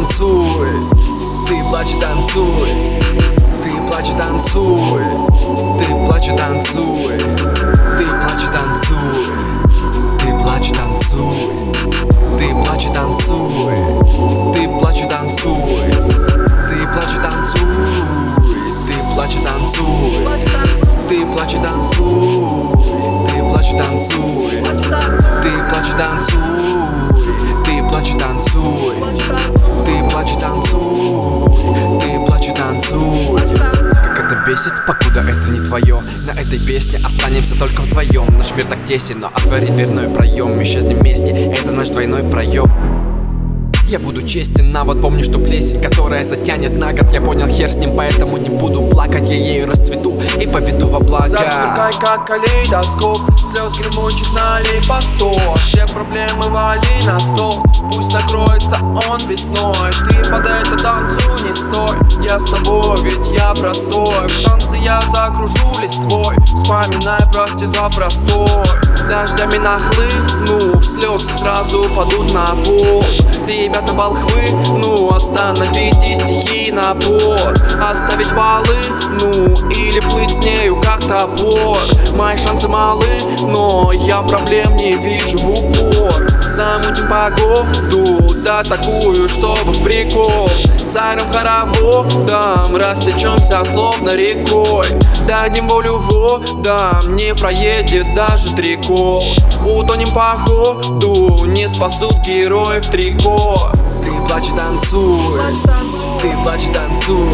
танцуй, ты плачь танцуй, ты плачь танцуй, ты плачь танцуй, ты плачь танцуй, ты плачь танцуй, ты плачь танцуй, ты плачь танцуй, ты плачь танцуй, ты плачь танцуй, ты плачь танцуй, ты плачь танцуй, ты плачь танцуй, бесит, покуда это не твое На этой песне останемся только вдвоем Наш мир так тесен, но отвори дверной проем Исчезнем вместе, это наш двойной проем я буду честен, а вот помню, что плесень, которая затянет на год. Я понял, хер с ним, поэтому не буду плакать Я ею расцвету и поведу во благо. Засверкай, как калейдоскоп Слез гремучих налей по сто Все проблемы вали на стол Пусть накроется он весной. Ты под это танцу не стой. Я с тобой, ведь я простой. В танце я закружу листвой. Вспоминай, прости за простой. Дождями нахлынув Слезы сразу падут на пол. Ребята волхвы, ну остановите стихи набор Оставить валы, ну или плыть с нею как топор. Мои шансы малы, но я проблем не вижу в упор. Замутим погоду, да такую, чтобы в прикол. Царем хороводом растечемся словно рекой. Дадим волю водам, не проедет даже трикол. Утонем по ходу, не спасут героев трико. Ты плачь танцуй, ты плачь танцуй,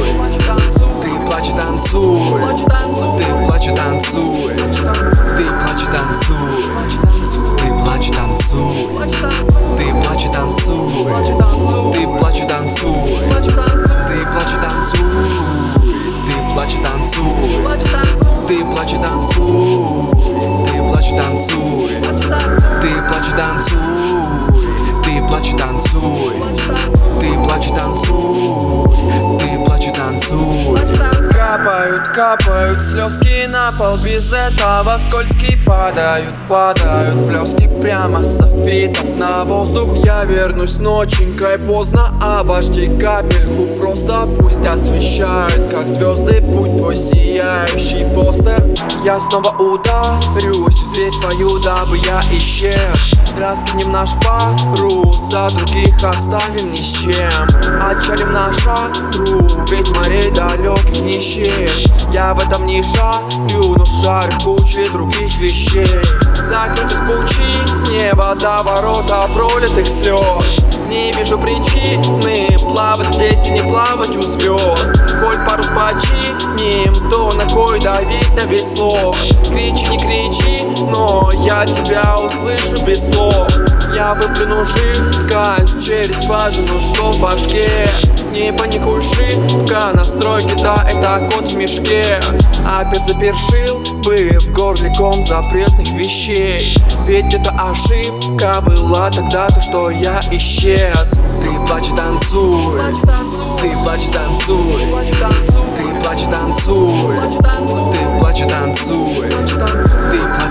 ты плачь танцуй, ты плачь танцуй, ты плачь танцуй, ты плачь танцуй, ты плачь танцуй. Капают, капают слезки на пол. Без этого скользкие падают, падают Блески прямо с софитов на воздух. Я вернусь ноченькой поздно Обожди капельку, просто пусть освещают Как звезды путь твой сияющий постер. Я снова ударюсь в дверь твою, дабы я исчез. Раскинем наш парус, а других оставим ни с чем. Отчалим на шару, ведь морей далеких не счесть. Я в этом не шарю, но шарю в куче других вещей. Закрытых пучине водоворота пролитых слез. Не вижу причины плавать здесь и не плавать у звезд Коль парус починим, то на кой давить на весло Кричи, не кричи, но я тебя услышу без слов. Я выплюну жидкость через скважину, что в башке. Не паникуй, шибко Настройки, да, это кот в мешке. Опять запершил бы в горле ком запретных вещей. Ведь это ошибка была тогда то, что я исчез. Ты плачь и танцуй, Ти плач і танцюй, ти плач і танцюй, ти плач і танцюй, ти плач